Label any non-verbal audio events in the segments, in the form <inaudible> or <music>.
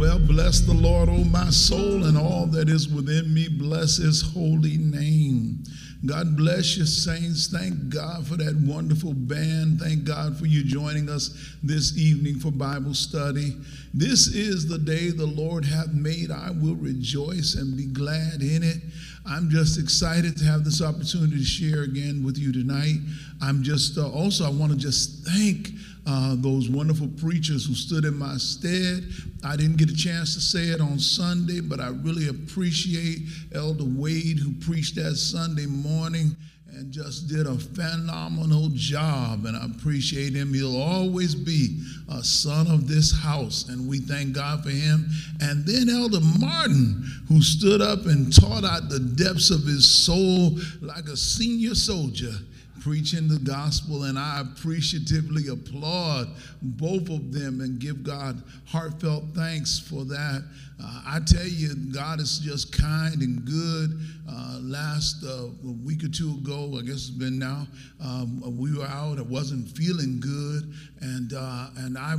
Well, bless the Lord, O my soul, and all that is within me. Bless his holy name. God bless you, saints. Thank God for that wonderful band. Thank God for you joining us this evening for Bible study. This is the day the Lord hath made. I will rejoice and be glad in it. I'm just excited to have this opportunity to share again with you tonight. I'm just uh, also, I want to just thank uh, those wonderful preachers who stood in my stead. I didn't get a chance to say it on Sunday, but I really appreciate Elder Wade who preached that Sunday morning and just did a phenomenal job. And I appreciate him. He'll always be a son of this house, and we thank God for him. And then Elder Martin, who stood up and taught out the depths of his soul like a senior soldier preaching the gospel, and I appreciatively applaud both of them and give God heartfelt thanks for that. Uh, I tell you, God is just kind and good. Uh, last uh, week or two ago, I guess it's been now, um, we were out. I wasn't feeling good, and uh, and I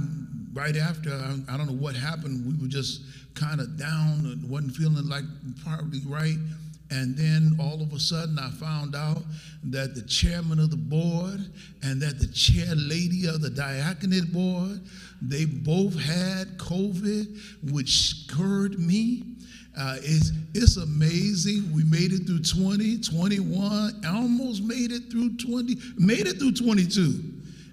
right after I, I don't know what happened. We were just kind of down and wasn't feeling like probably right. And then all of a sudden, I found out that the chairman of the board and that the chair lady of the diaconate board, they both had COVID, which scared me. Uh, it's, it's amazing. We made it through 20, 21, almost made it through 20, made it through 22,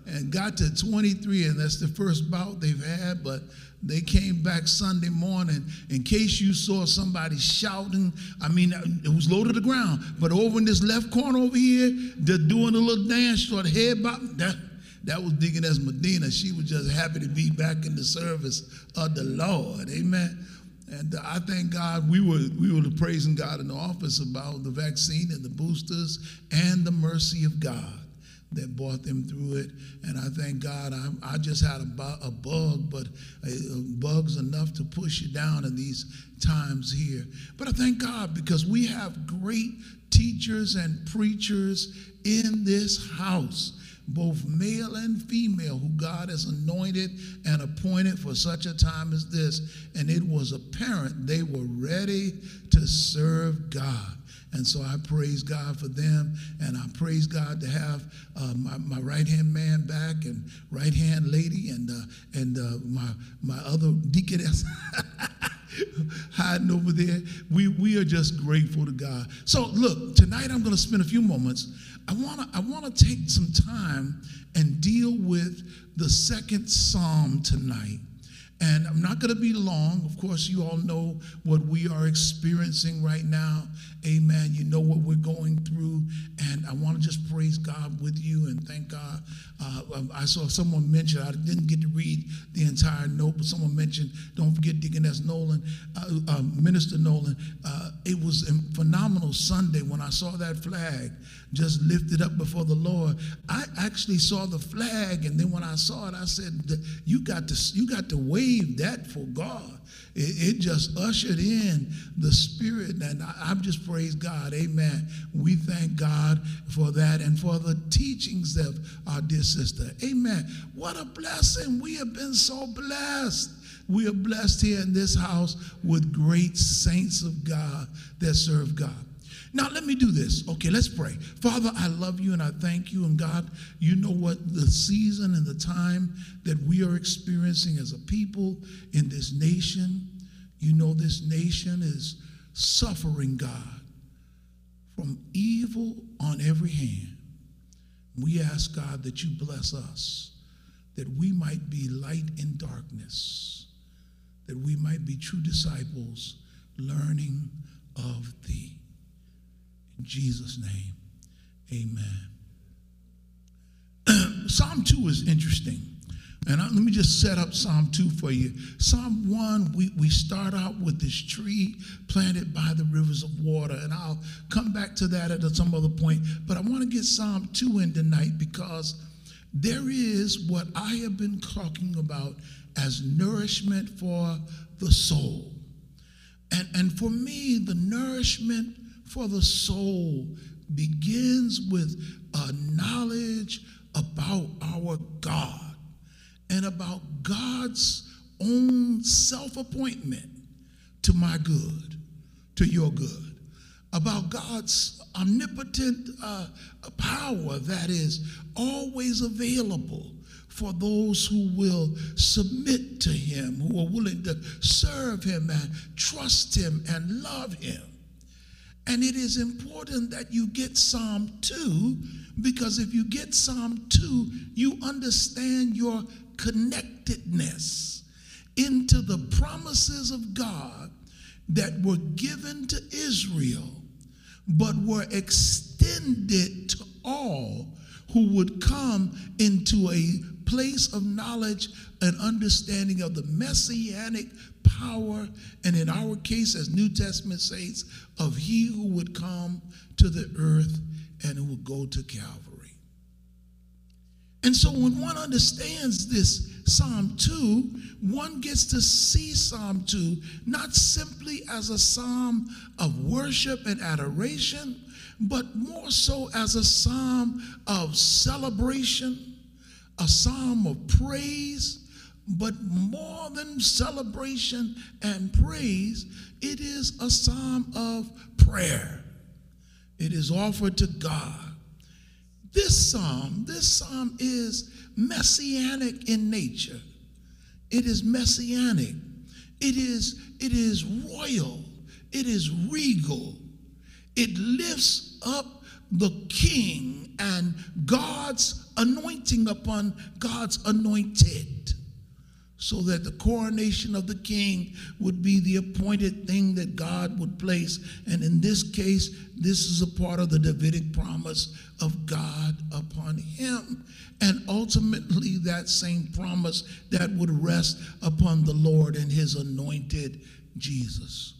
and got to 23, and that's the first bout they've had. But they came back Sunday morning. In case you saw somebody shouting, I mean, it was low to the ground, but over in this left corner over here, they're doing a little dance, sort of head bop. That, that was Deaconess Medina. She was just happy to be back in the service of the Lord. Amen. And uh, I thank God we were we were praising God in the office about the vaccine and the boosters and the mercy of God that brought them through it. And I thank God I, I just had a, a bug, but uh, bugs enough to push you down in these times here. But I thank God because we have great teachers and preachers in this house. Both male and female, who God has anointed and appointed for such a time as this. And it was apparent they were ready to serve God. And so I praise God for them, and I praise God to have uh, my, my right hand man back and right hand lady and uh, and uh, my my other deaconess. <laughs> hiding over there. We, we are just grateful to God. So look, tonight I'm going to spend a few moments. I want to I want to take some time and deal with the second psalm tonight. And I'm not going to be long. Of course, you all know what we are experiencing right now. Amen. You know what we're going through. And I want to just praise God with you and thank God. Uh, um, I saw someone mention, I didn't get to read the entire note, but someone mentioned, Nolan, uh, uh, Minister Nolan. Uh, it was a phenomenal Sunday when I saw that flag just lifted up before the Lord. I actually saw the flag, and then when I saw it, I said, "You got to, you got to wave that for God." It, it just ushered in the Spirit, and I, I'm just praise God. Amen. We thank God for that and for the teachings of our dear sister. Amen. What a blessing! We have been so blessed. We are blessed here in this house with great saints of God that serve God. Now, let me do this. Okay, let's pray. Father, I love you and I thank you. And God, you know what the season and the time that we are experiencing as a people in this nation. You know, this nation is suffering, God, from evil on every hand. We ask, God, that you bless us, that we might be light in darkness, that we might be true disciples learning of thee. In Jesus' name, amen. <clears throat> Psalm 2 is interesting. And I, let me just set up Psalm 2 for you. Psalm 1, we, we start out with this tree planted by the rivers of water. And I'll come back to that at some other point. But I want to get Psalm 2 in tonight because there is what I have been talking about as nourishment for the soul. And, and for me, the nourishment for the soul begins with a knowledge about our God and about God's own self appointment to my good, to your good, about God's omnipotent uh, power that is always available for those who will submit to Him, who are willing to serve Him and trust Him and love Him. And it is important that you get Psalm 2 because if you get Psalm 2, you understand your connectedness into the promises of God that were given to Israel, but were extended to all who would come into a place of knowledge and understanding of the messianic power, and in our case, as New Testament saints, of he who would come to the earth and who would go to Calvary. And so when one understands this Psalm 2, one gets to see Psalm 2 not simply as a psalm of worship and adoration, but more so as a psalm of celebration, a psalm of praise, but more than celebration and praise, it is a psalm of prayer. It is offered to God. This psalm, this psalm is messianic in nature. It is messianic. It is, it is royal. It is regal. It lifts up the king and God's anointing upon God's anointed so that the coronation of the king would be the appointed thing that God would place. And in this case, this is a part of the Davidic promise of God upon him. And ultimately, that same promise that would rest upon the Lord and his anointed Jesus.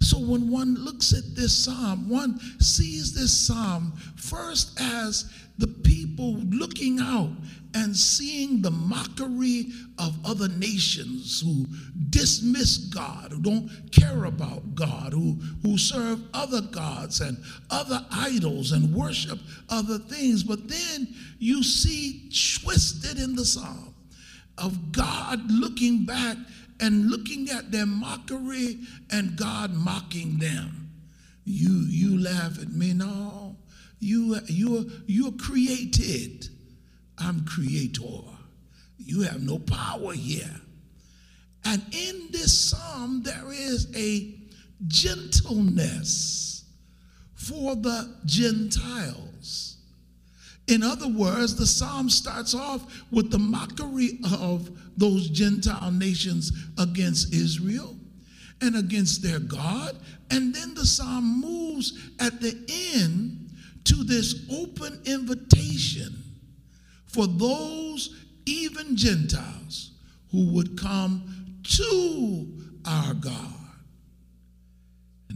So when one looks at this psalm, one sees this psalm first as the people looking out and seeing the mockery of other nations who dismiss God, who don't care about God, who, who serve other gods and other idols and worship other things. But then you see twisted in the psalm of God looking back and looking at their mockery and God mocking them. You you laugh at me. No, you you're you're created. I'm creator. You have no power here. And in this psalm, there is a gentleness for the Gentiles. In other words, the psalm starts off with the mockery of those Gentile nations against Israel and against their God. And then the psalm moves at the end to this open invitation for those, even Gentiles, who would come to our God.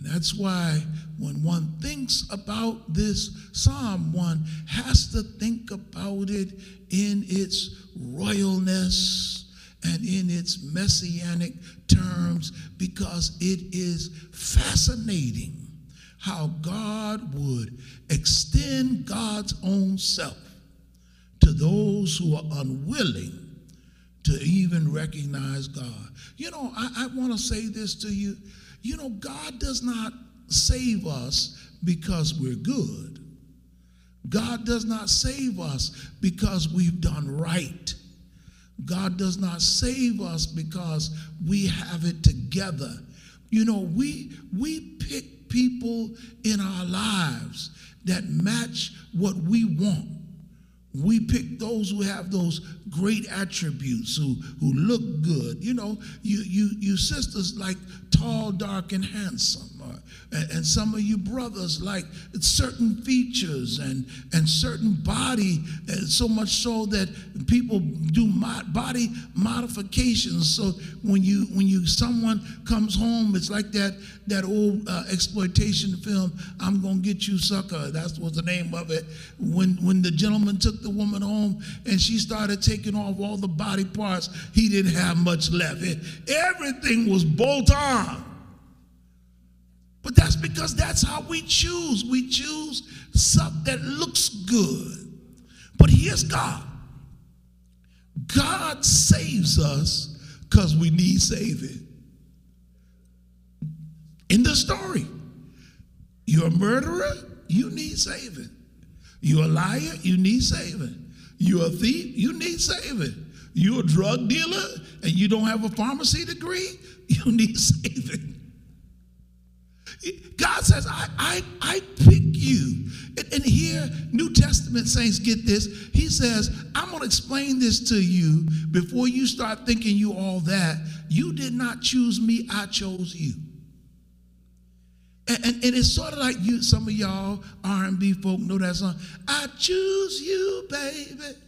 And that's why when one thinks about this psalm, one has to think about it in its royalness and in its messianic terms because it is fascinating how God would extend God's own self to those who are unwilling to even recognize God. You know, I, I want to say this to you. You know, God does not save us because we're good. God does not save us because we've done right. God does not save us because we have it together. You know, we we pick people in our lives that match what we want. We pick those who have those great attributes, who, who look good. You know, you, you, you sisters like tall, dark, and handsome. Uh, and, and, some of you brothers like certain features and, and certain body, uh, so much so that people do mod, body modifications. So when you when you someone comes home, it's like that that old uh, exploitation film, I'm gonna get you sucker. That's what the name of it. When when the gentleman took the woman home and she started taking off all the body parts, he didn't have much left. It, everything was bolt on. But that's because that's how we choose. We choose stuff that looks good. But here's God God saves us because we need saving. In the story, you're a murderer, you need saving. You're a liar, you need saving. You're a thief, you need saving. You're a drug dealer and you don't have a pharmacy degree, <laughs> you need saving. God says, I, I, I pick you. And, and here, New Testament saints get this. He says, I'm going to explain this to you before you start thinking you all that. You did not choose me, I chose you. And, and, and, it's sort of like you, some of y'all R&B folk know that song. I choose you, baby.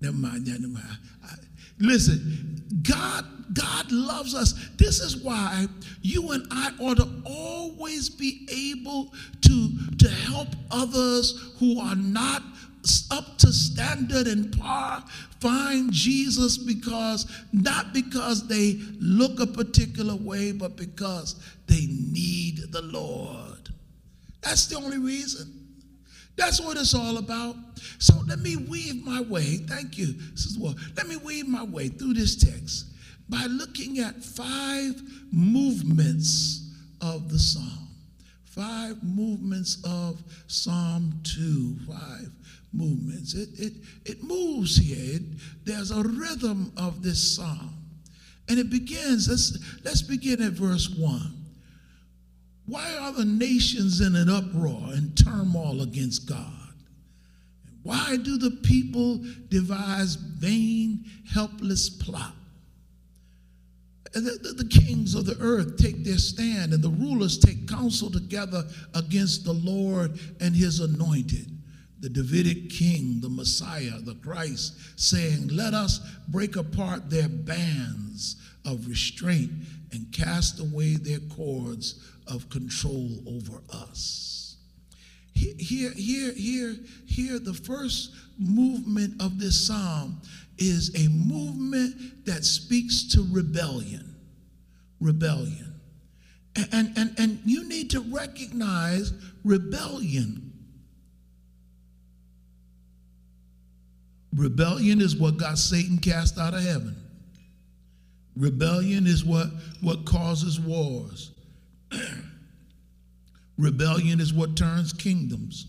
Never mind, never mind. I, listen, God, God loves us. This is why you and I ought to always be able to, to help others who are not up to standard and par find Jesus because not because they look a particular way, but because they need the Lord. That's the only reason. That's what it's all about. So let me weave my way. Thank you, Sister Well, Let me weave my way through this text by looking at five movements of the psalm. Five movements of Psalm 2. Five movements. It, it, it moves here. It, there's a rhythm of this psalm. And it begins, let's, let's begin at verse 1. Why are the nations in an uproar and turmoil against God? Why do the people devise vain, helpless plot? The, the, the, kings of the earth take their stand, and the rulers take counsel together against the Lord and his anointed the Davidic king, the Messiah, the Christ, saying, Let us break apart their bands of restraint and cast away their cords of control over us. Here, here, here, here, the first movement of this psalm is a movement that speaks to rebellion. Rebellion. And, and, and, you need to recognize rebellion Rebellion is what got Satan cast out of heaven. Rebellion is what, what causes wars. <clears throat> Rebellion is what turns kingdoms.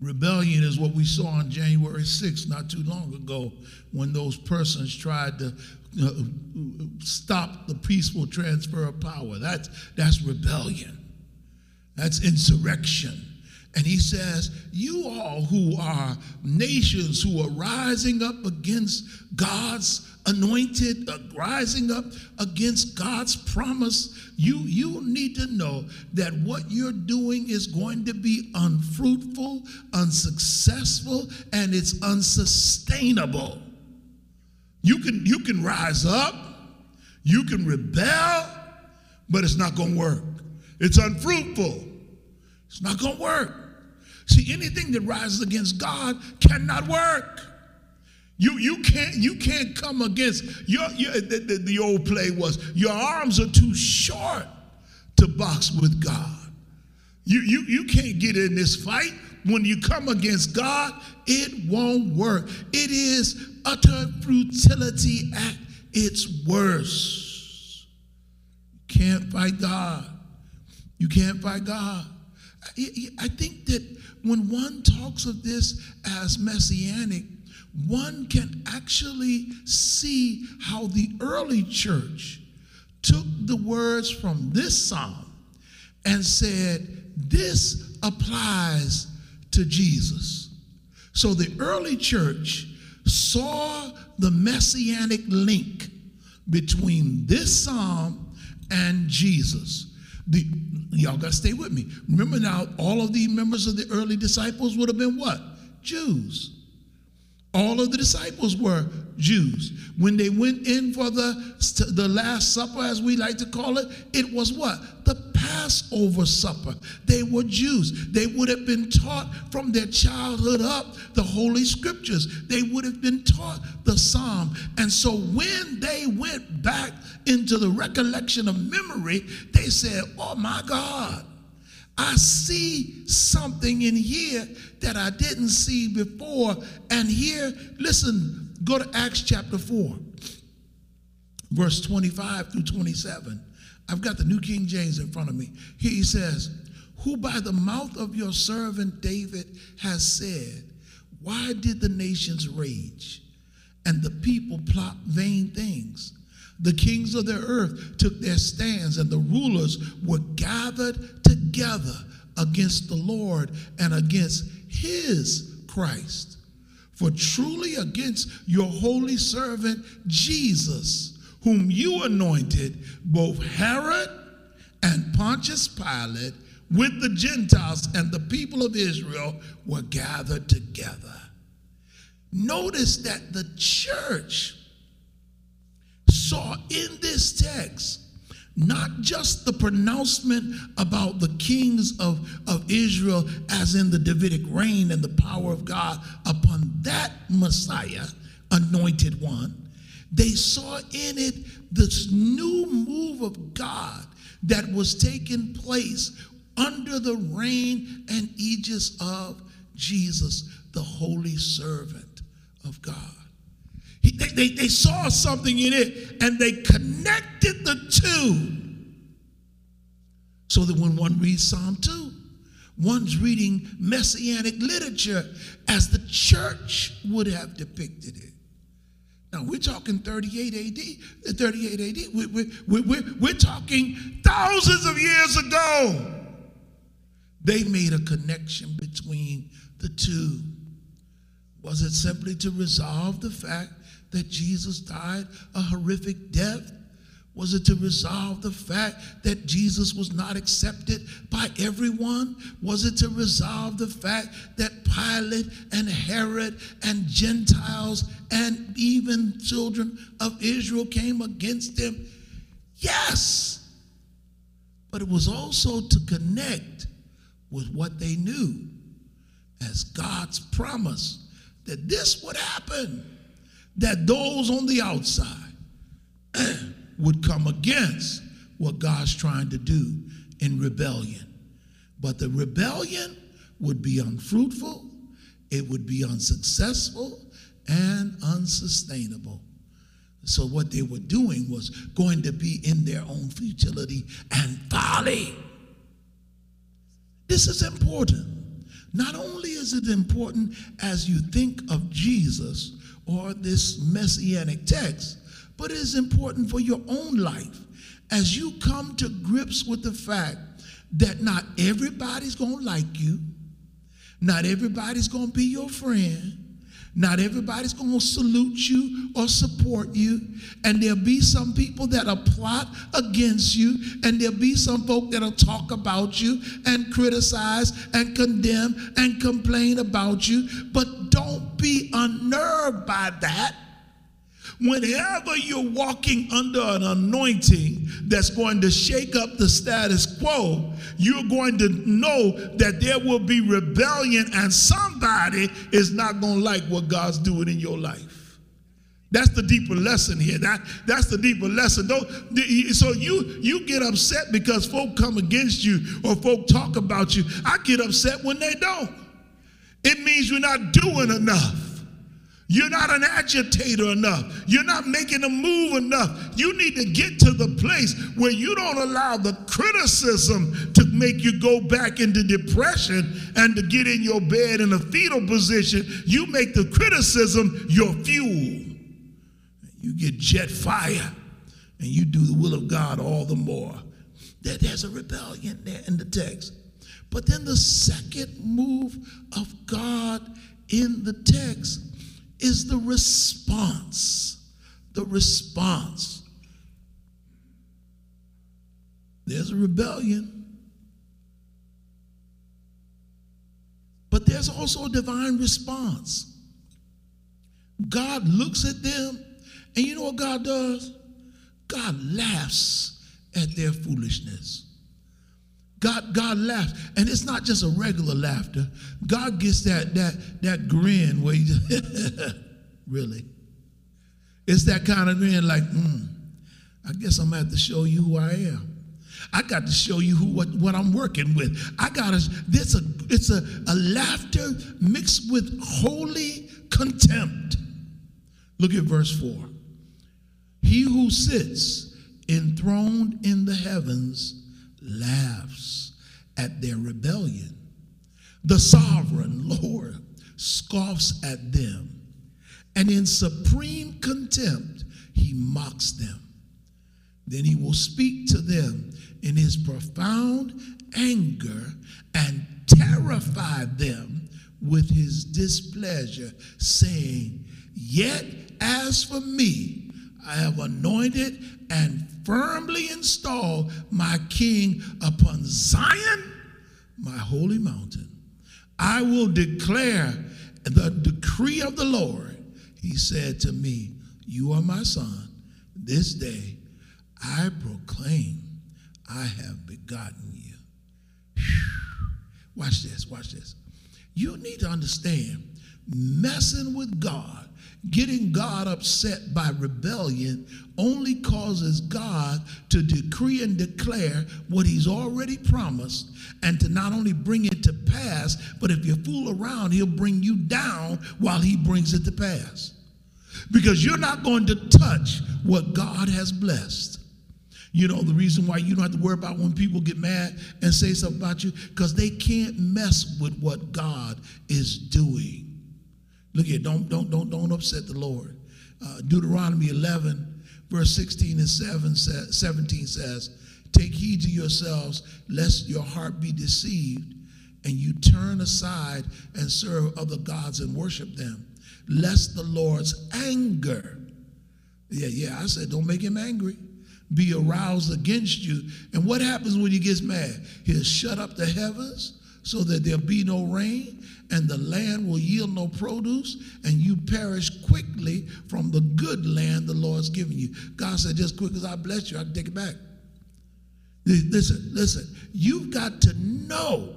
Rebellion is what we saw on January 6th, not too long ago, when those persons tried to uh, stop the peaceful transfer of power. That's, that's rebellion. That's insurrection. And he says, You all who are nations who are rising up against God's anointed, uh, rising up against God's promise, you, you need to know that what you're doing is going to be unfruitful, unsuccessful, and it's unsustainable. You can, you can rise up, you can rebel, but it's not going to work. It's unfruitful. It's not going to work. See, anything that rises against God cannot work. You, you can't you can't come against your, your the, the, the old play was your arms are too short to box with God. You, you, you can't get in this fight. When you come against God, it won't work. It is utter futility at its worst. You can't fight God. You can't fight God. I think that when one talks of this as messianic, one can actually see how the early church took the words from this psalm and said, This applies to Jesus. So the early church saw the messianic link between this psalm and Jesus. The, y'all got to stay with me. Remember now, all of the members of the early disciples would have been what? Jews. All of the disciples were Jews. When they went in for the, the Last Supper, as we like to call it, it was what? The Passover supper. They were Jews. They would have been taught from their childhood up the Holy Scriptures. They would have been taught the Psalm. And so when they went back into the recollection of memory, they said, Oh my God. I see something in here that I didn't see before. And here, listen, go to Acts chapter 4, verse 25 through 27. I've got the New King James in front of me. Here he says, Who by the mouth of your servant David has said, Why did the nations rage and the people plot vain things? The kings of the earth took their stands, and the rulers were gathered together against the Lord and against his Christ. For truly against your holy servant Jesus, whom you anointed, both Herod and Pontius Pilate with the Gentiles and the people of Israel were gathered together. Notice that the church saw in this text not just the pronouncement about the kings of, of Israel as in the Davidic reign and the power of God upon that Messiah, anointed one, they saw in it this new move of God that was taking place under the reign and aegis of Jesus, the holy servant of God. He, they, they, they saw something in it and they connected the two. So that when one reads Psalm 2, one's reading messianic literature as the church would have depicted it. Now, we're talking 38 AD, uh, 38 AD. We're, we're, we're, we're talking thousands of years ago. They made a connection between the two. Was it simply to resolve the fact that Jesus died a horrific death? Was it to resolve the fact that Jesus was not accepted by everyone? Was it to resolve the fact that Pilate and Herod and Gentiles and even children of Israel came against him? Yes. But it was also to connect with what they knew as God's promise that this would happen, that those on the outside <clears throat> would come against what God's trying to do in rebellion. But the rebellion would be unfruitful, it would be unsuccessful, and unsustainable. So, what they were doing was going to be in their own futility and folly. This is important. Not only is it important as you think of Jesus or this messianic text, but it is important for your own life as you come to grips with the fact that not everybody's going to like you, not everybody's going to be your friend. Not everybody's going to salute you or support you. And there'll be some people that'll plot against you. And there'll be some folk that'll talk about you and criticize and condemn and complain about you. But don't be unnerved by that Whenever you're walking under an anointing that's going to shake up the status quo, you're going to know that there will be rebellion and somebody is not going to like what God's doing in your life. That's the deeper lesson here. That, that's the deeper lesson. Don't, so you you get upset because folk come against you or folk talk about you. I get upset when they don't. It means you're not doing enough. You're not an agitator enough. You're not making a move enough. You need to get to the place where you don't allow the criticism to make you go back into depression and to get in your bed in a fetal position. You make the criticism your fuel. You get jet fire and you do the will of God all the more. There's a rebellion there in the text. But then the second move of God in the text is the response. The response. There's a rebellion, but there's also a divine response. God looks at them, and you know what God does? God laughs at their foolishness. God, God laughs. And it's not just a regular laughter. God gets that that that grin where he just <laughs> really. It's that kind of grin like, mm, I guess I'm gonna have to show you who I am. I got to show you who what, what I'm working with. I gotta this a it's a, a laughter mixed with holy contempt. Look at verse 4. He who sits enthroned in the heavens laughs at their rebellion. The sovereign Lord scoffs at them, and in supreme contempt he mocks them. Then he will speak to them in his profound anger and terrify them with his displeasure, saying, Yet as for me, I have anointed and firmly install my king upon Zion, my holy mountain. I will declare the decree of the Lord. He said to me, You are my son. This day I proclaim I have begotten you. Whew. Watch this, watch this. You need to understand messing with God, getting God upset by rebellion only causes God to decree and declare what he's already promised and to not only bring it to pass, but if you fool around, he'll bring you down while he brings it to pass. Because you're not going to touch what God has blessed. You know, the reason why you don't have to worry about when people get mad and say something about you, because they can't mess with what God is doing. Look here, don't, don't, don't, don't upset the Lord. Uh, Deuteronomy 11, verse 16 and 7 says, 17 says, Take heed to yourselves, lest your heart be deceived, and you turn aside and serve other gods and worship them, lest the Lord's anger, yeah, yeah, I said, don't make him angry be aroused against you. And what happens when he gets mad? He'll shut up the heavens so that there'll be no rain, and the land will yield no produce, and you perish quickly from the good land the Lord's given you. God said, just quick as I bless you, I can take it back. Listen, listen, you've got to know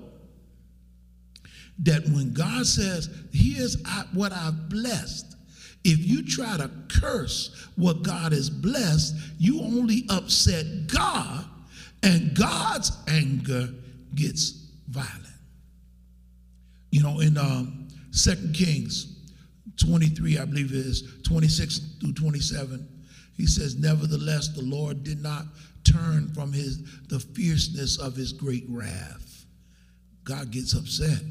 that when God says, Here's what I've blessed, if you try to curse what God has blessed, you only upset God, and God's anger gets violent. You know, in um, 2 Kings 23, I believe it is, 26 through 27, he says, Nevertheless, the Lord did not turn from his the fierceness of his great wrath. God gets upset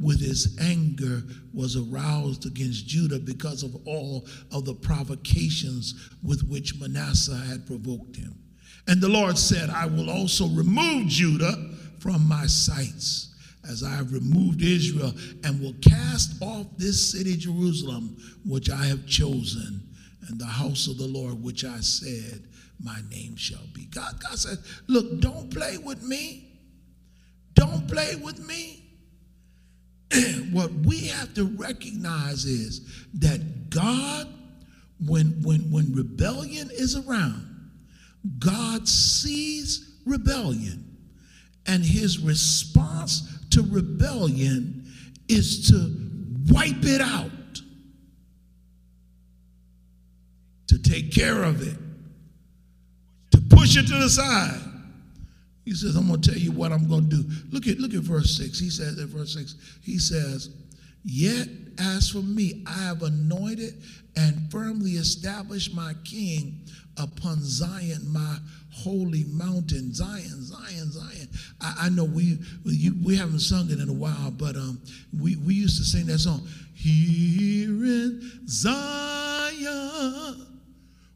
with his anger was aroused against Judah because of all of the provocations with which Manasseh had provoked him. And the Lord said, I will also remove Judah from my sights as I have removed Israel and will cast off this city, Jerusalem, which I have chosen, and the house of the Lord, which I said, my name shall be. God, God said, Look, don't play with me. Don't play with me. <clears throat> what we have to recognize is that God, when, when, when rebellion is around, God sees rebellion, and his response to rebellion is to wipe it out, to take care of it, to push it to the side. He says, I'm going to tell you what I'm going to do. Look at, look at verse 6. He says in verse 6, he says, Yet as for me, I have anointed and firmly established my king upon Zion, my holy mountain. Zion, Zion, Zion. I, I know we, we we haven't sung it in a while, but um, we, we used to sing that song. Here in Zion,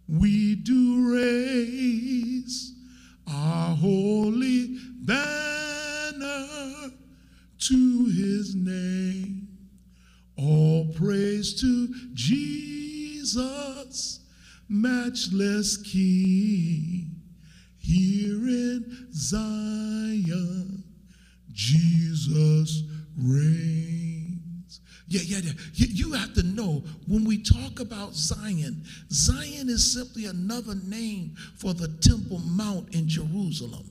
we do raise our holy banner to his name. All praise to Jesus, matchless King. Here in Zion, Jesus reigns. Yeah, yeah, yeah. You, you have to know when we talk about Zion, Zion is simply another name for the Temple Mount in Jerusalem.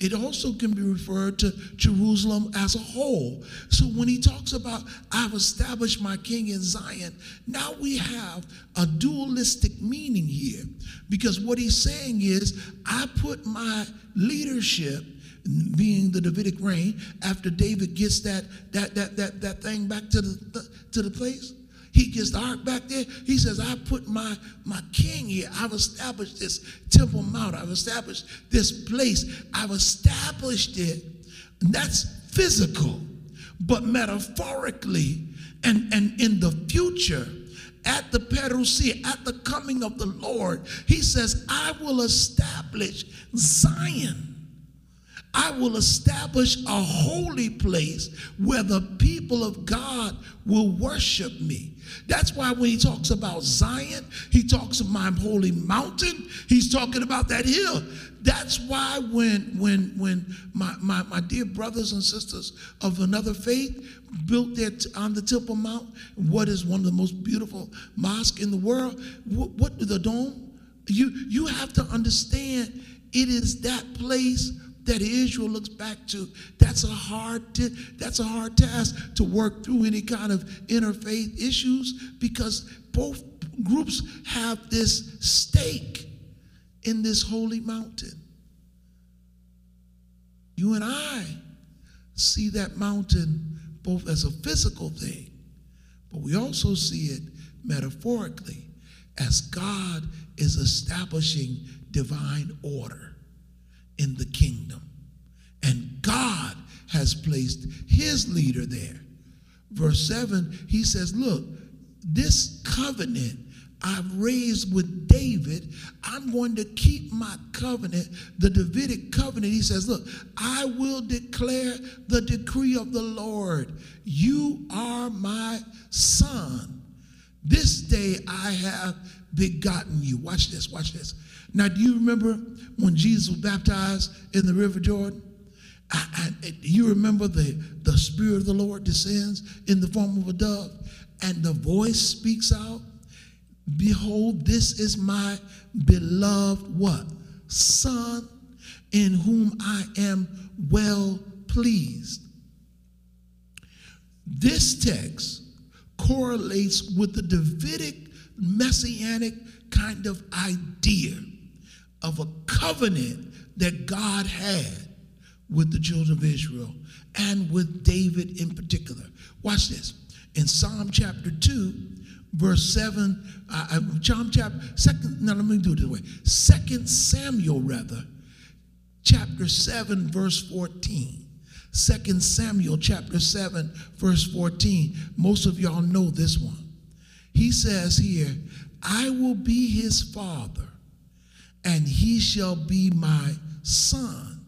It also can be referred to Jerusalem as a whole. So when he talks about, I've established my king in Zion, now we have a dualistic meaning here. Because what he's saying is, I put my leadership being the Davidic reign, after David gets that that that that that thing back to the to the place, he gets the ark back there. He says, I put my, my king here. I've established this Temple Mount. I've established this place. I've established it. And that's physical. But metaphorically and, and in the future, at the parousia, at the coming of the Lord, he says, I will establish Zion. I will establish a holy place where the people of God will worship me. That's why when he talks about Zion, he talks of my holy mountain, he's talking about that hill. That's why when when when my, my, my dear brothers and sisters of another faith built there on the Temple Mount, what is one of the most beautiful mosques in the world, what, what the dome? You you have to understand it is that place that Israel looks back to. That's a hard t- that's a hard task to work through any kind of interfaith issues because both groups have this stake in this holy mountain. You and I see that mountain both as a physical thing, but we also see it metaphorically as God is establishing divine order in the kingdom. And God has placed his leader there. Verse 7, he says, Look, this covenant I've raised with David, I'm going to keep my covenant, the Davidic covenant. He says, Look, I will declare the decree of the Lord. You are my son. This day I have begotten you. Watch this, watch this. Now, do you remember when Jesus was baptized in the River Jordan? I, I, you remember the, the Spirit of the Lord descends in the form of a dove, and the voice speaks out, Behold, this is my beloved what? Son, in whom I am well pleased. This text correlates with the Davidic messianic kind of idea of a covenant that God had with the children of Israel and with David in particular. Watch this. In Psalm chapter 2, verse 7, uh, uh Psalm chapter, second, now let me do it this way. Second Samuel, rather, chapter 7, verse 14. Second Samuel chapter 7, verse 14. Most of y'all know this one. He says here, I will be his father, and he shall be my son.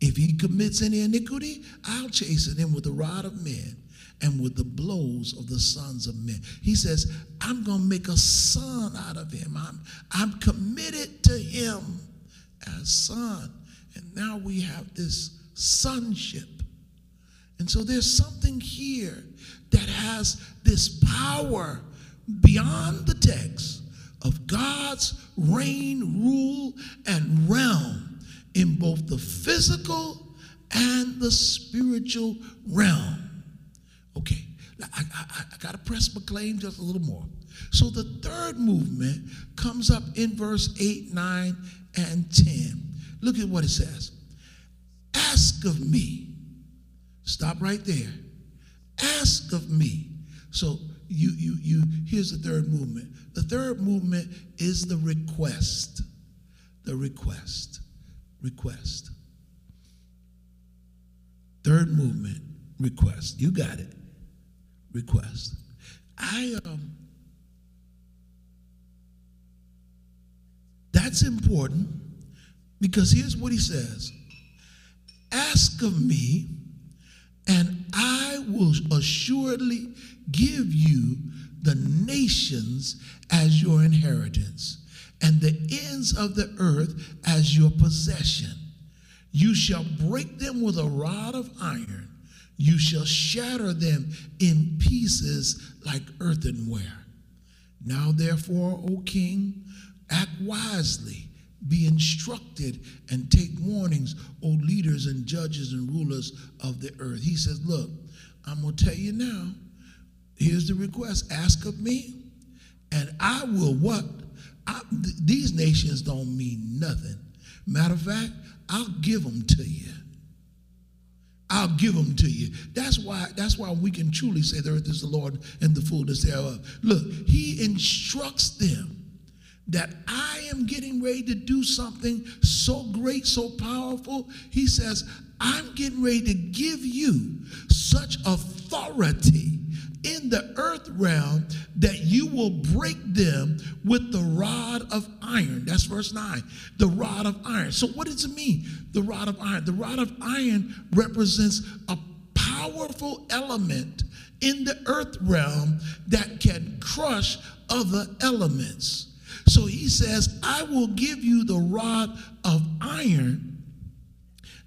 If he commits any iniquity, I'll chasten him with the rod of men and with the blows of the sons of men. He says, I'm going to make a son out of him. I'm, I'm committed to him as son. And now we have this sonship. And so there's something here that has this power beyond the text of God's reign, rule, and realm in both the physical and the spiritual realm. Okay, I, I, I got to press my claim just a little more. So the third movement comes up in verse 8, 9, and 10. Look at what it says Ask of me. Stop right there. Ask of me. So you, you, you, here's the third movement. The third movement is the request. The request. Request. Third movement, request. You got it. Request. I um that's important because here's what he says. Ask of me, and I will assuredly give you the nations as your inheritance, and the ends of the earth as your possession. You shall break them with a rod of iron, you shall shatter them in pieces like earthenware. Now, therefore, O king, act wisely, be instructed, and take warnings, O leaders and judges and rulers of the earth. He says, Look, I'm going to tell you now Here's the request ask of me, and I will what? I, th- these nations don't mean nothing. Matter of fact, I'll give them to you. I'll give them to you. That's why, that's why we can truly say the earth is the Lord and the fullness thereof. Look, he instructs them that I am getting ready to do something so great, so powerful. He says, I'm getting ready to give you such authority in the earth realm that you will break them with the rod of iron. That's verse 9. The rod of iron. So, what does it mean? The rod of iron. The rod of iron represents a powerful element in the earth realm that can crush other elements. So he says, I will give you the rod of iron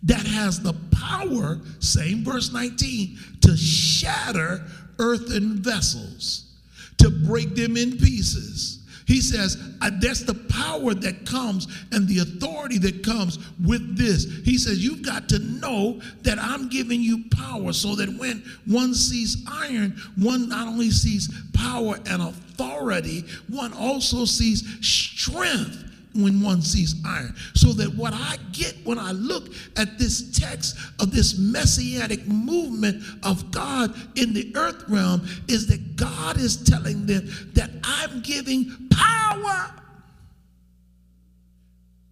that has the power, same verse 19, to shatter earthen vessels, to break them in pieces. He says, that's the power that comes and the authority that comes with this. He says, You've got to know that I'm giving you power so that when one sees iron, one not only sees power and authority, one also sees strength when one sees iron. So that what I get when I look at this text of this messianic movement of God in the earth realm is that God is telling them that I'm giving power.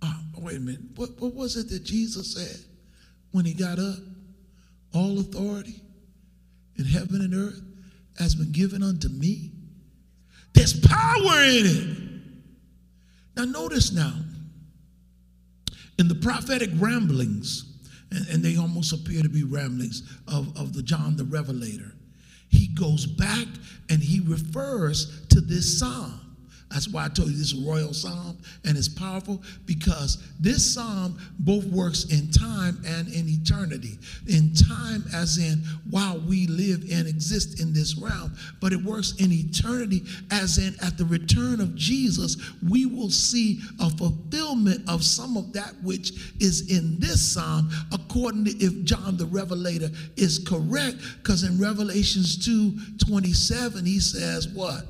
Oh, wait a minute. What, what was it that Jesus said when he got up? All authority in heaven and earth has been given unto me. There's power in it. Now, notice now, in the prophetic ramblings, and, and, they almost appear to be ramblings of, of the John the Revelator, he goes back and he refers to this psalm. That's why I told you this royal psalm and it's powerful because this psalm both works in time and in eternity. In time, as in while we live and exist in this realm, but it works in eternity, as in at the return of Jesus, we will see a fulfillment of some of that which is in this psalm, according to if John the Revelator is correct, because in Revelations 2 27, he says, What?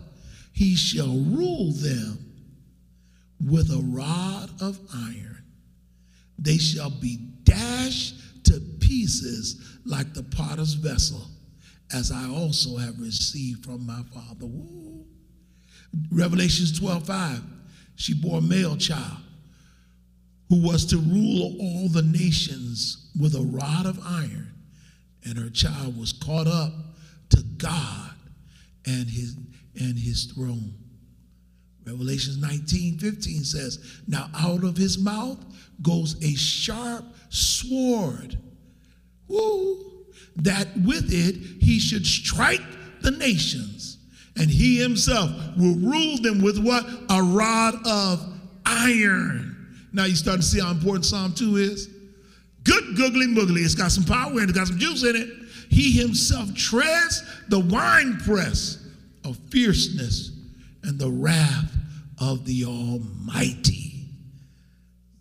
He shall rule them with a rod of iron. They shall be dashed to pieces like the potter's vessel, as I also have received from my Father. Woo. Revelations 12 5. She bore a male child who was to rule all the nations with a rod of iron, and her child was caught up to God and his and his throne. Revelations 19 15 says, Now out of his mouth goes a sharp sword, woo, that with it he should strike the nations, and he himself will rule them with what? A rod of iron. Now you start to see how important Psalm 2 is. Good googly moogly. It's got some power and it, got some juice in it. He himself treads the winepress of fierceness and the wrath of the Almighty.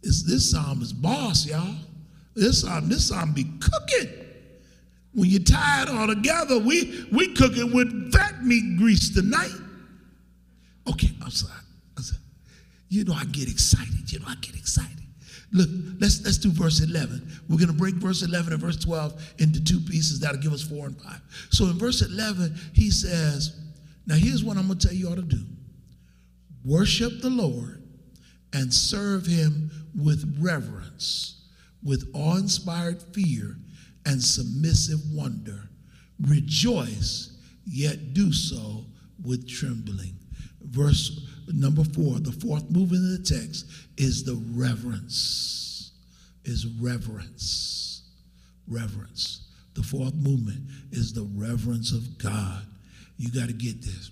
This, this psalm is boss, y'all. This psalm, this psalm be cooking. When you tie it all together, we we cooking with fat meat grease tonight. Okay, I'm sorry. I'm sorry. You know I get excited. You know I get excited. Look, let's let's do verse 11. We're going to break verse 11 and verse 12 into two pieces. That'll give us four and five. So in verse 11, he says, now, here's what I'm going to tell you all to do worship the Lord and serve him with reverence, with awe inspired fear and submissive wonder. Rejoice, yet do so with trembling. Verse number four, the fourth movement of the text is the reverence. Is reverence. Reverence. The fourth movement is the reverence of God. You got to get this.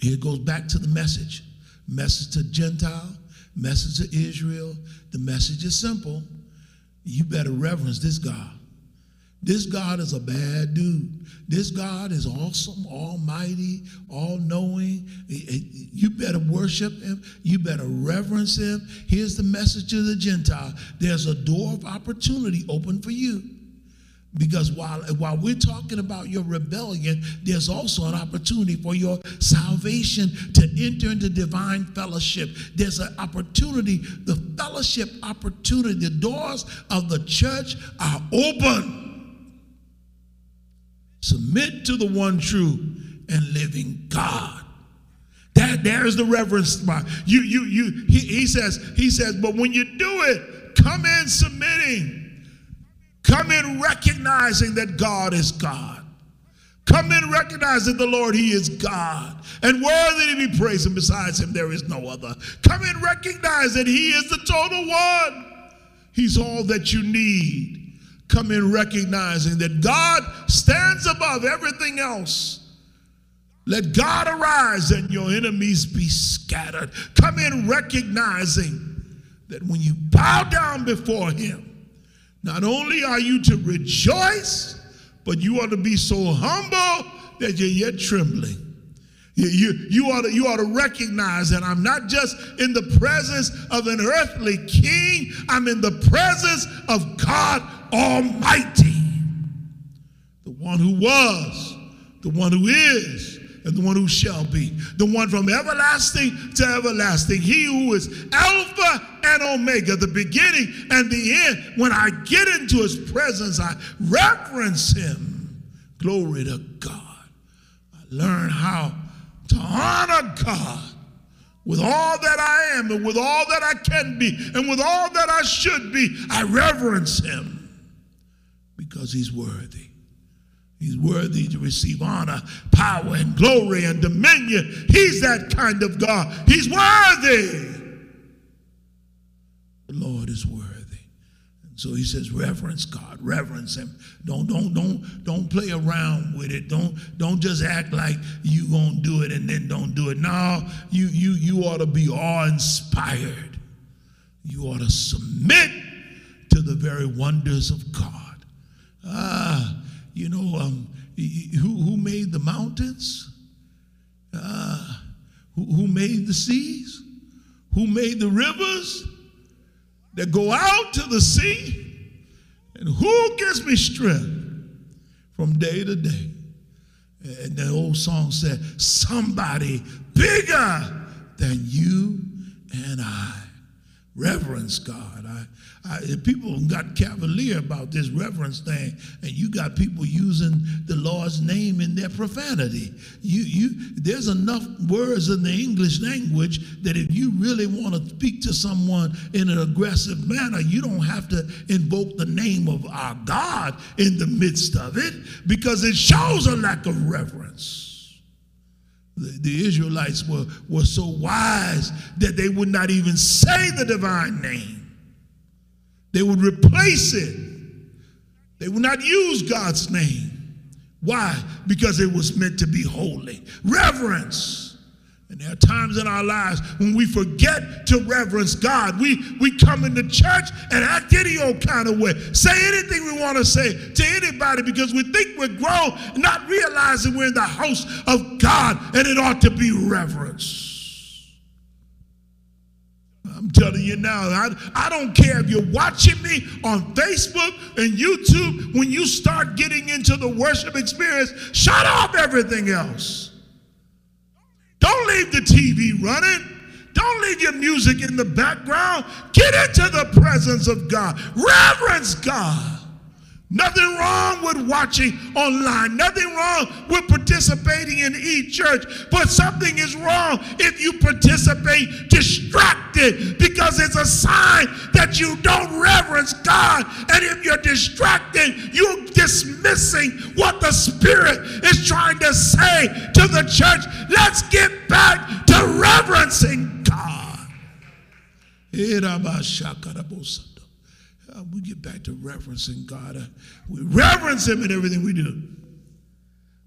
It goes back to the message message to Gentile, message to Israel. The message is simple. You better reverence this God. This God is a bad dude. This God is awesome, almighty, all knowing. Eh, eh, you better worship him. You better reverence him. Here's the message to the Gentile there's a door of opportunity open for you. Because while, while we're talking about your rebellion, there's also an opportunity for your salvation to enter into divine fellowship. There's an opportunity, the fellowship opportunity. The doors of the church are open. Submit to the one true and living God. That there's the reverence. You, you, you, he, he says, he says, but when you do it, come in submitting. Come in recognizing that God is God. Come in recognizing the Lord, He is God. And worthy to be praised, and besides Him, there is no other. Come in recognize that He is the total one. He's all that you need. Come in recognizing that God stands above everything else. Let God arise and your enemies be scattered. Come in recognizing that when you bow down before Him, not only are you to rejoice, but you ought to be so humble that you're yet trembling. You, you, you, ought to, you ought to recognize that I'm not just in the presence of an earthly king, I'm in the presence of God Almighty, the one who was, the one who is, and the one who shall be, the one from everlasting to everlasting, he who is Alpha and Omega, the beginning and the end. When I get into his presence, I reverence him. Glory to God. I learn how to honor God with all that I am and with all that I can be and with all that I should be. I reverence him because he's worthy. He's worthy to receive honor, power, and glory and dominion. He's that kind of God. He's worthy. The Lord is worthy. And so he says, reverence God, reverence him. Don't, don't, don't, don't play around with it. Don't, don't just act like you gonna do it and then don't do it. No, you you you ought to be awe-inspired. You ought to submit to the very wonders of God. Ah you know, um, who, who made the mountains? Uh, who, who made the seas? Who made the rivers that go out to the sea? And who gives me strength from day to day? And the old song said, Somebody bigger than you and I. Reverence God. I, people got cavalier about this reverence thing, and you got people using the Lord's name in their profanity. You, you, there's enough words in the English language that if you really want to speak to someone in an aggressive manner, you don't have to invoke the name of our God in the midst of it because it shows a lack of reverence. The, the Israelites were, were so wise that they would not even say the divine name. They would replace it. They would not use God's name. Why? Because it was meant to be holy. Reverence. And there are times in our lives when we forget to reverence God. We, we come into church and act any old kind of way. Say anything we want to say to anybody because we think we're grown, not realizing we're in the house of God and it ought to be reverence. I'm telling you now, I, I don't care if you're watching me on Facebook and YouTube. When you start getting into the worship experience, shut off everything else. Don't leave the TV running. Don't leave your music in the background. Get into the presence of God. Reverence God. Nothing wrong with watching online. Nothing wrong with participating in e-church. But something is wrong if you participate distracted because it's a sign that you don't reverence God. And if you're distracted, you're dismissing what the Spirit is trying to say to the church. Let's get back to reverencing God uh, we get back to reverencing God. Uh, we reverence Him in everything we do.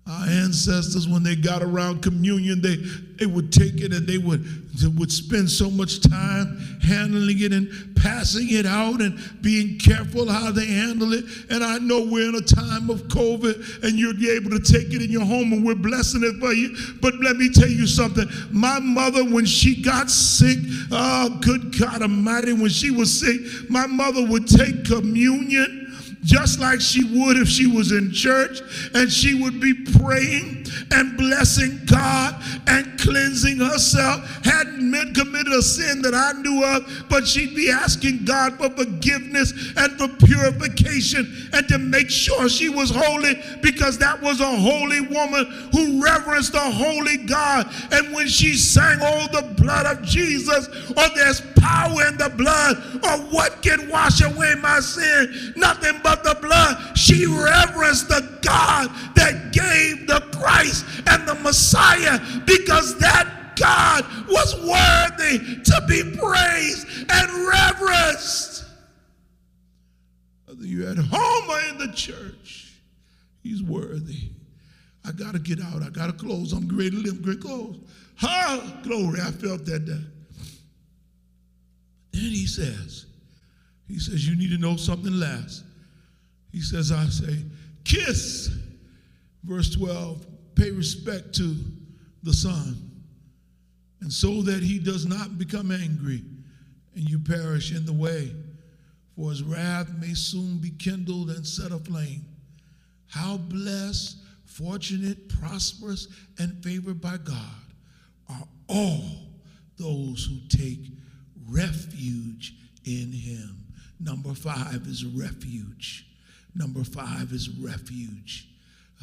Our ancestors, when they got around communion, they, they would take it and they would, they would spend so much time handling it and passing it out and being careful how they handle it. And I know we're in a time of COVID and you'll be able to take it in your home and we're blessing it for you. But let me tell you something. My mother, when she got sick, oh, good God Almighty, when she was sick, my mother would take communion just like she would if she was in church, and she would be praying and blessing God and cleansing herself. Hadn't committed a sin that I knew of, but she'd be asking God for forgiveness and for purification and to make sure she was holy because that was a holy woman who reverenced the holy God. And when she sang, Oh, the blood of Jesus, or there's power in the blood, or what can wash away my sin? Nothing but the blood. She reverenced the God that gave the Christ and the Messiah because that God was worthy to be praised and reverenced. Whether you're at home or in the church, He's worthy. I got to get out. I got to close. I'm to live great close. Ha! Glory. I felt that day. Then he says, he says, you need to know something last. He says, I say, kiss. Verse 12, pay respect to the Son, and so that he does not become angry and you perish in the way, for his wrath may soon be kindled and set aflame. How blessed, fortunate, prosperous, and favored by God are all those who take refuge in him. Number five is refuge. Number five is refuge.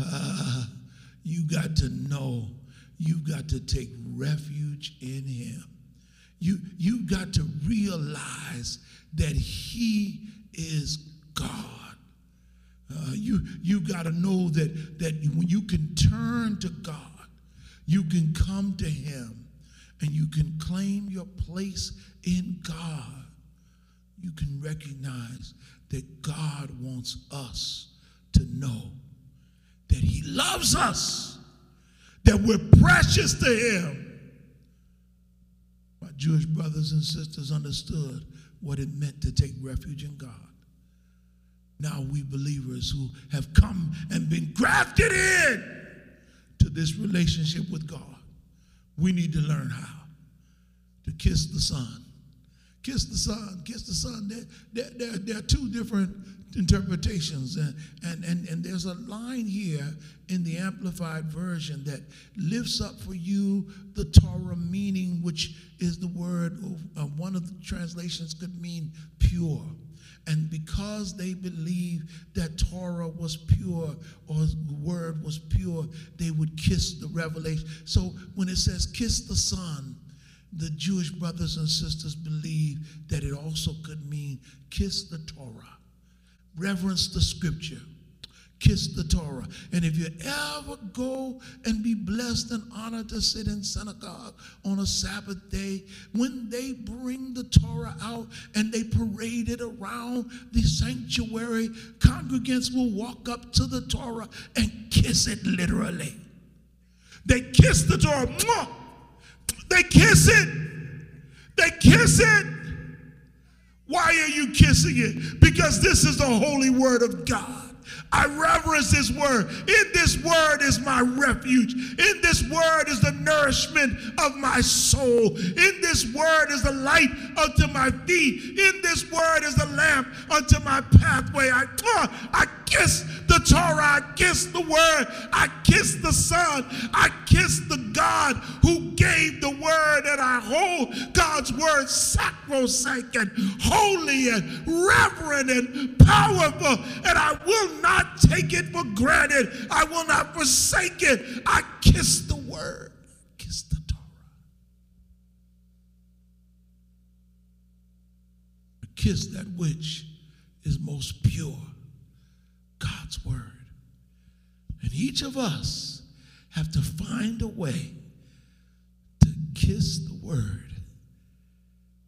Uh, <laughs> you got to know you've got to take refuge in him. You, you've got to realize that he is God. Uh, you you got to know that that when you can turn to God, you can come to Him, and you can claim your place in God. You can recognize that God wants us to know that He loves us, that we're precious to Him. My Jewish brothers and sisters understood what it meant to take refuge in God. Now, we believers who have come and been grafted in to this relationship with God, we need to learn how to kiss the Son. Kiss the Son, kiss the Son. There, there, there, there are two different interpretations. And, and, and, and there's a line here in the Amplified Version that lifts up for you the Torah meaning, which is the word, uh, one of the translations could mean pure. And because they believed that Torah was pure or the word was pure, they would kiss the revelation. So when it says kiss the Son, the Jewish brothers and sisters believe that it also could mean kiss the Torah, reverence the scripture kiss the Torah. And if you ever go and be blessed and honored to sit in synagogue on a Sabbath day, when they bring the Torah out and they parade it around the sanctuary, congregants will walk up to the Torah and kiss it literally. They kiss the Torah. They kiss it. They kiss it. Why are you kissing it? Because this is the holy word of God. I reverence this word. In this word is my refuge. In this word is the nourishment of my soul. In this word is the light unto my feet. In this word is the lamp unto my pathway. I, uh, I kiss the Torah. I kiss the word. I kiss the Son. I kiss the God who gave the word. And I hold God's word sacrosanct and holy and reverent and powerful. And I will not take it for granted. I will not forsake it. I kiss the word. Kiss the Torah. I kiss that which is most pure God's word. And each of us have to find a way to kiss the word,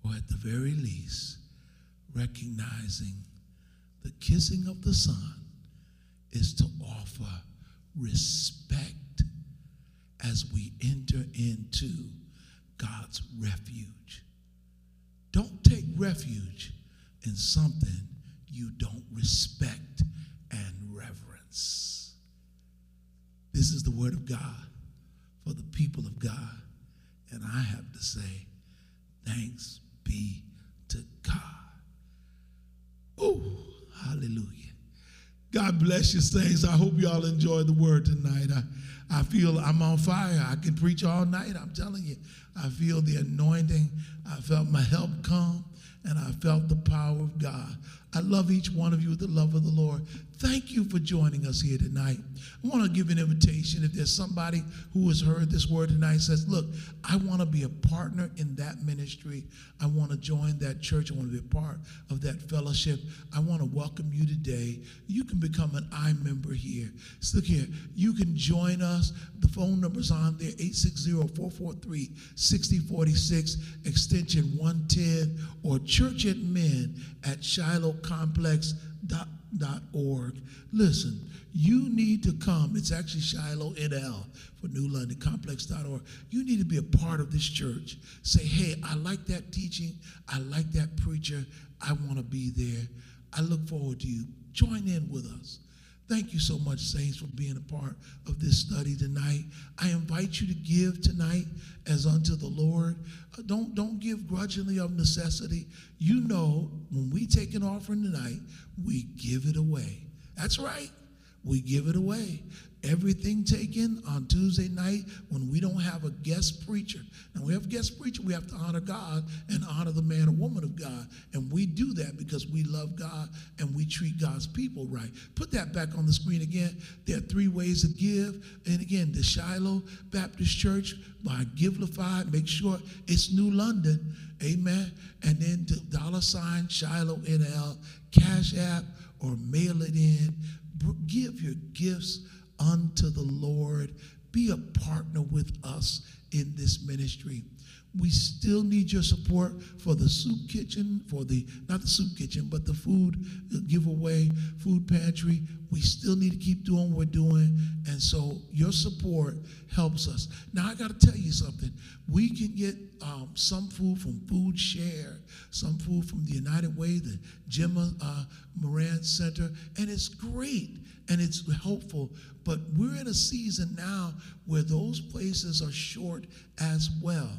or at the very least, recognizing the kissing of the Son is to offer respect as we enter into God's refuge. Don't take refuge in something you don't respect and reverence. This is the word of God for the people of God. And I have to say, thanks be to God. Oh, hallelujah. God bless you, saints. I hope y'all enjoyed the word tonight. I, I feel I'm on fire. I can preach all night. I'm telling you. I feel the anointing. I felt my help come, and I felt the power of God. I love each one of you with the love of the Lord. Thank you for joining us here tonight. I want to give an invitation. If there's somebody who has heard this word tonight says, Look, I want to be a partner in that ministry. I want to join that church. I want to be a part of that fellowship. I want to welcome you today. You can become an I member here. So look here. You can join us. The phone number's on there 860 443 6046, extension 110, or churchatmen at shilohcomplex.com org. Listen, you need to come. It's actually Shiloh NL for New London Complex.org. You need to be a part of this church. Say, hey, I like that teaching. I like that preacher. I want to be there. I look forward to you. Join in with us. Thank you so much, Saints, for being a part of this study tonight. I invite you to give tonight as unto the Lord. Uh, don't, don't give grudgingly of necessity. You know, when we take an offering tonight, we give it away. That's right. We give it away everything taken on Tuesday night when we don't have a guest preacher. And we have guest preacher, we have to honor God and honor the man or woman of God. And we do that because we love God and we treat God's people right. Put that back on the screen again. There are three ways to give. And again, the Shiloh Baptist Church by Givelify, make sure it's New London. Amen. And then the dollar sign Shiloh NL, Cash App, or mail it in. Give your gifts unto the Lord. Be a partner with us in this ministry. We still need your support for the soup kitchen, for the, not the soup kitchen, but the food giveaway, food pantry. We still need to keep doing what we're doing. And so your support helps us. Now, I got to tell you something. We can get um, some food from Food Share, some food from the United Way, the Gemma uh, Moran Center, and it's great and it's helpful. But we're in a season now where those places are short as well.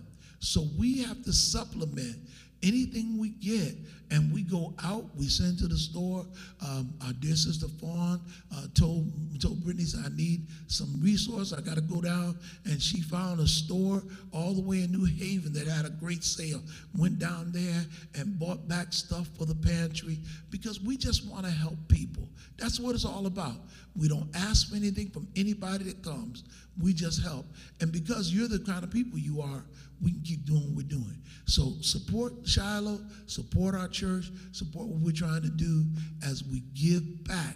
So we have to supplement anything we get and we go out we send to the store. Um, our dear sister fawn uh, told told brittany i need some resource. I got to go down. And she found a store all the way in new haven that had a great sale. Went down there and bought back stuff for the pantry because we just want to help people. That's what it's all about. We don't ask for anything from anybody that comes. We just help. And because you're the kind of people you are we can keep doing what we're doing. So support Shiloh, support our church, support what we're trying to do as we give back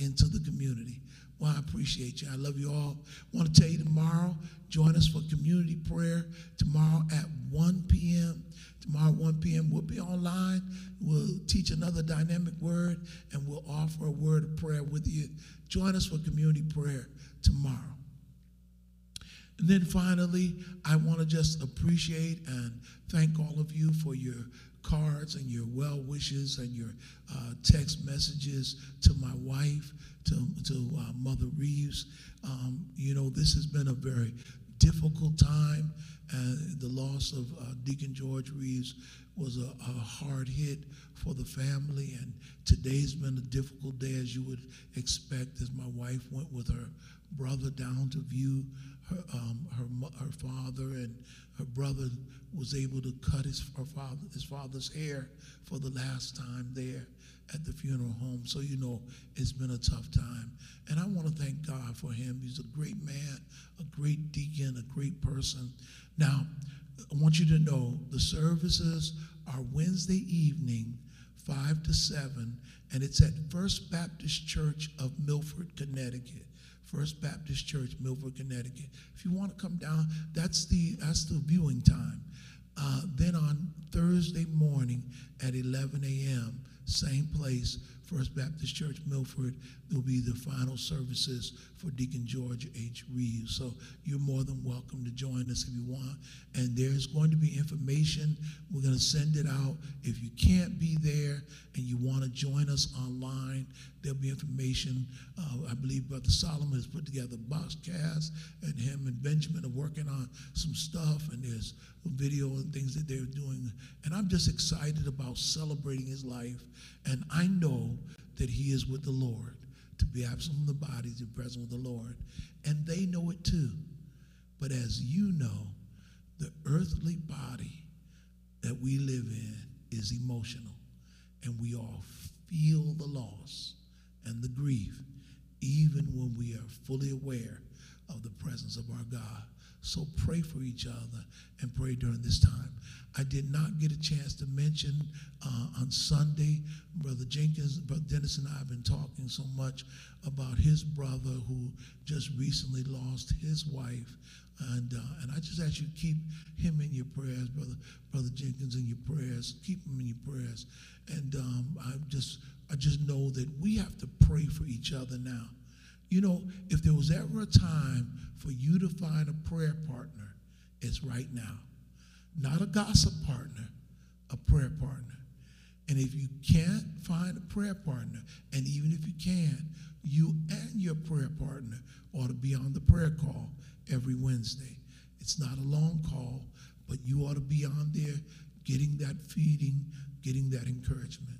into the community. Well, I appreciate you. I love you all. I want to tell you tomorrow, join us for community prayer tomorrow at 1 p.m. Tomorrow, 1 p.m., we'll be online. We'll teach another dynamic word and we'll offer a word of prayer with you. Join us for community prayer tomorrow. And then finally, I want to just appreciate and thank all of you for your cards and your well wishes and your uh, text messages to my wife, to, to uh, Mother Reeves. Um, you know, this has been a very difficult time. Uh, the loss of uh, Deacon George Reeves was a, a, hard hit for the family, and today's been a difficult day, as you would expect, as my wife went with her brother down to view her, um, her, her father and her brother was able to cut his, her father, his father's hair for the last time there at the funeral home. So, you know, it's been a tough time. And I want to thank God for him. He's a great man, a great deacon, a great person. Now, I want you to know the services are Wednesday evening, 5 to 7, and it's at First Baptist Church of Milford, Connecticut. First Baptist Church, Milford, Connecticut. If you want to come down, that's the that's the viewing time. Uh, then on Thursday morning at 11 a.m., same place, First Baptist Church, Milford, will be the final services for Deacon George H. Reeves. So you're more than welcome to join us if you want. And there's going to be information. We're going to send it out. If you can't be there and you want to join us online, there'll be information. Uh, I believe Brother Solomon has put together a boxcast, and him and Benjamin are working on some stuff, and there's video and things that they're doing. And I'm just excited about celebrating his life. And I know that he is with the Lord. To be absent from the body, to be present with the Lord. And they know it too. But as you know, the earthly body that we live in is emotional, and we all feel the loss and the grief, even when we are fully aware of the presence of our God. So pray for each other and pray during this time. I did not get a chance to mention uh, on Sunday, Brother Jenkins, Brother Dennis, and I have been talking so much about his brother who just recently lost his wife. And, uh, and I just ask you to keep him in your prayers, brother, brother Jenkins, in your prayers. Keep him in your prayers. And um, I just, I just know that we have to pray for each other now. You know, if there was ever a time for you to find a prayer partner, it's right now. Not a gossip partner, a prayer partner. And if you can't find a prayer partner, and even if you can, you and your prayer partner ought to be on the prayer call every Wednesday. It's not a long call, but you ought to be on there getting that feeding, getting that encouragement.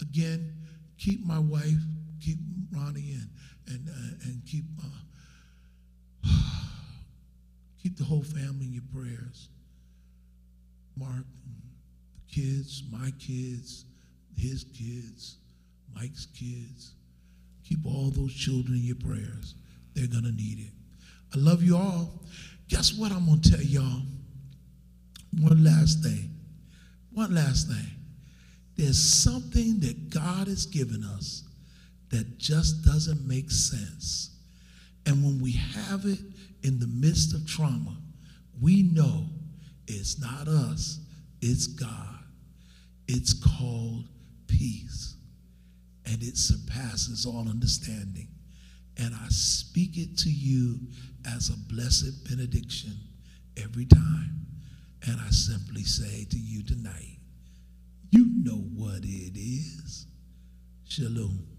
Again, keep my wife, keep Ronnie in, and, uh, and keep, uh, <sighs> keep the whole family in your prayers. Mark, the kids, my kids, his kids, Mike's kids. Keep all those children in your prayers. They're going to need it. I love you all. Guess what I'm going to tell y'all? One last thing. One last thing. There's something that God has given us that just doesn't make sense. And when we have it in the midst of trauma, we know it's not us, it's God. It's called peace. And it surpasses all understanding. And I speak it to you as a blessed benediction every time. And I simply say to you tonight, you know what it is. Shalom.